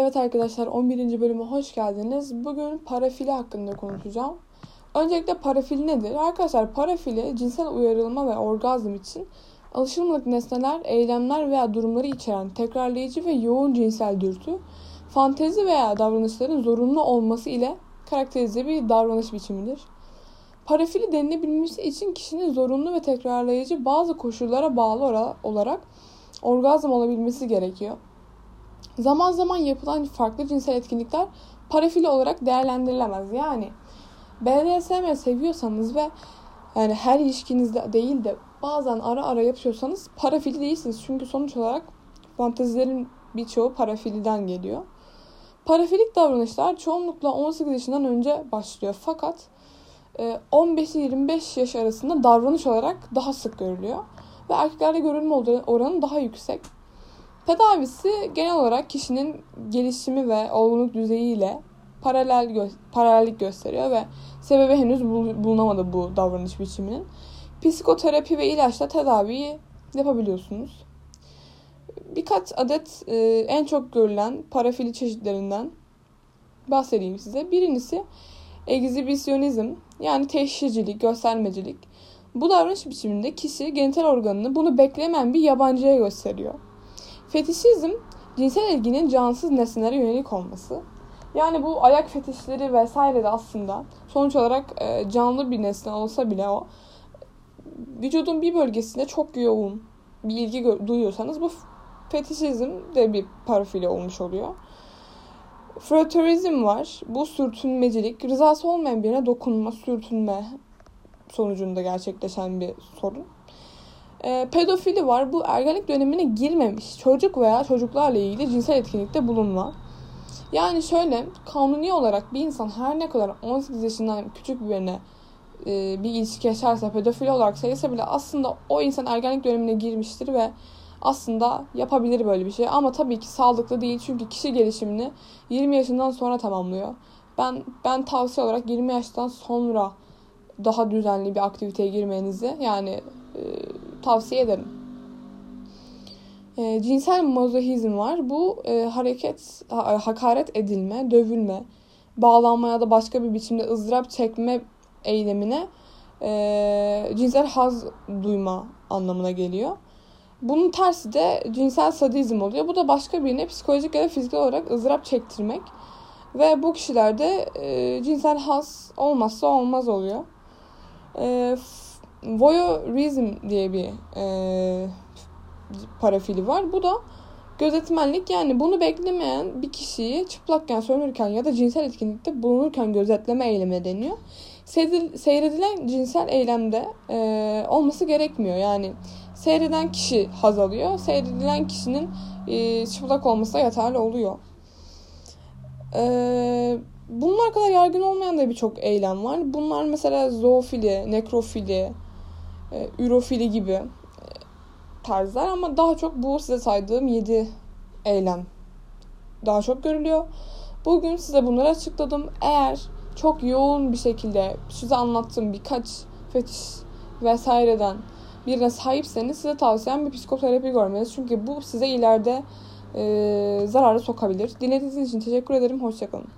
Evet arkadaşlar 11. bölüme hoş geldiniz. Bugün parafili hakkında konuşacağım. Öncelikle parafili nedir? Arkadaşlar parafili cinsel uyarılma ve orgazm için alışılmadık nesneler, eylemler veya durumları içeren tekrarlayıcı ve yoğun cinsel dürtü, fantezi veya davranışların zorunlu olması ile karakterize bir davranış biçimidir. Parafili denilebilmesi için kişinin zorunlu ve tekrarlayıcı bazı koşullara bağlı olarak orgazm olabilmesi gerekiyor. Zaman zaman yapılan farklı cinsel etkinlikler parafili olarak değerlendirilemez. Yani BDSM seviyorsanız ve yani her ilişkinizde değil de bazen ara ara yapıyorsanız parafili değilsiniz. Çünkü sonuç olarak fantezilerin birçoğu parafiliden geliyor. Parafilik davranışlar çoğunlukla 18 yaşından önce başlıyor. Fakat 15 e, 25 yaş arasında davranış olarak daha sık görülüyor. Ve erkeklerde görülme oranı daha yüksek. Tedavisi genel olarak kişinin gelişimi ve olgunluk düzeyiyle paralel gö- paralellik gösteriyor ve sebebi henüz bul- bulunamadı bu davranış biçiminin. Psikoterapi ve ilaçla tedaviyi yapabiliyorsunuz. Birkaç adet e, en çok görülen parafili çeşitlerinden bahsedeyim size. Birincisi egzibisyonizm yani teşhircilik, göstermecilik. Bu davranış biçiminde kişi genital organını bunu beklemeyen bir yabancıya gösteriyor. Fetişizm cinsel ilginin cansız nesnelere yönelik olması. Yani bu ayak fetişleri vesaire de aslında sonuç olarak e, canlı bir nesne olsa bile o vücudun bir bölgesinde çok yoğun bir ilgi duyuyorsanız bu fetişizm de bir parafili olmuş oluyor. Frotörizm var. Bu sürtünmecilik, rızası olmayan birine dokunma, sürtünme sonucunda gerçekleşen bir sorun. E, pedofili var. Bu ergenlik dönemine girmemiş çocuk veya çocuklarla ilgili cinsel etkinlikte bulunma. Yani şöyle kanuni olarak bir insan her ne kadar 18 yaşından küçük birine e, bir ilişki yaşarsa pedofili olarak sayılsa bile aslında o insan ergenlik dönemine girmiştir ve aslında yapabilir böyle bir şey. Ama tabii ki sağlıklı değil çünkü kişi gelişimini 20 yaşından sonra tamamlıyor. Ben ben tavsiye olarak 20 yaştan sonra daha düzenli bir aktiviteye girmenizi yani e, tavsiye ederim. E, cinsel mazohizm var. Bu e, hareket, ha, hakaret edilme, dövülme, bağlanma ya da başka bir biçimde ızdırap çekme eylemine e, cinsel haz duyma anlamına geliyor. Bunun tersi de cinsel sadizm oluyor. Bu da başka birine psikolojik ya da fiziksel olarak ızdırap çektirmek. Ve bu kişilerde e, cinsel haz olmazsa olmaz oluyor. E, voyeurism diye bir e, parafili var. Bu da gözetmenlik yani bunu beklemeyen bir kişiyi çıplakken, sönürken ya da cinsel etkinlikte bulunurken gözetleme eylemi deniyor. Seyredilen cinsel eylemde e, olması gerekmiyor. Yani seyreden kişi haz alıyor. Seyredilen kişinin e, çıplak olması da yeterli oluyor. E, bunlar kadar yaygın olmayan da birçok eylem var. Bunlar mesela zoofili, nekrofili, e, ürofili gibi e, tarzlar ama daha çok bu size saydığım 7 eylem daha çok görülüyor. Bugün size bunları açıkladım. Eğer çok yoğun bir şekilde size anlattığım birkaç fetiş vesaireden birine sahipseniz size tavsiyem bir psikoterapi görmeniz. Çünkü bu size ileride e, zararı sokabilir. Dinlediğiniz için teşekkür ederim. Hoşçakalın.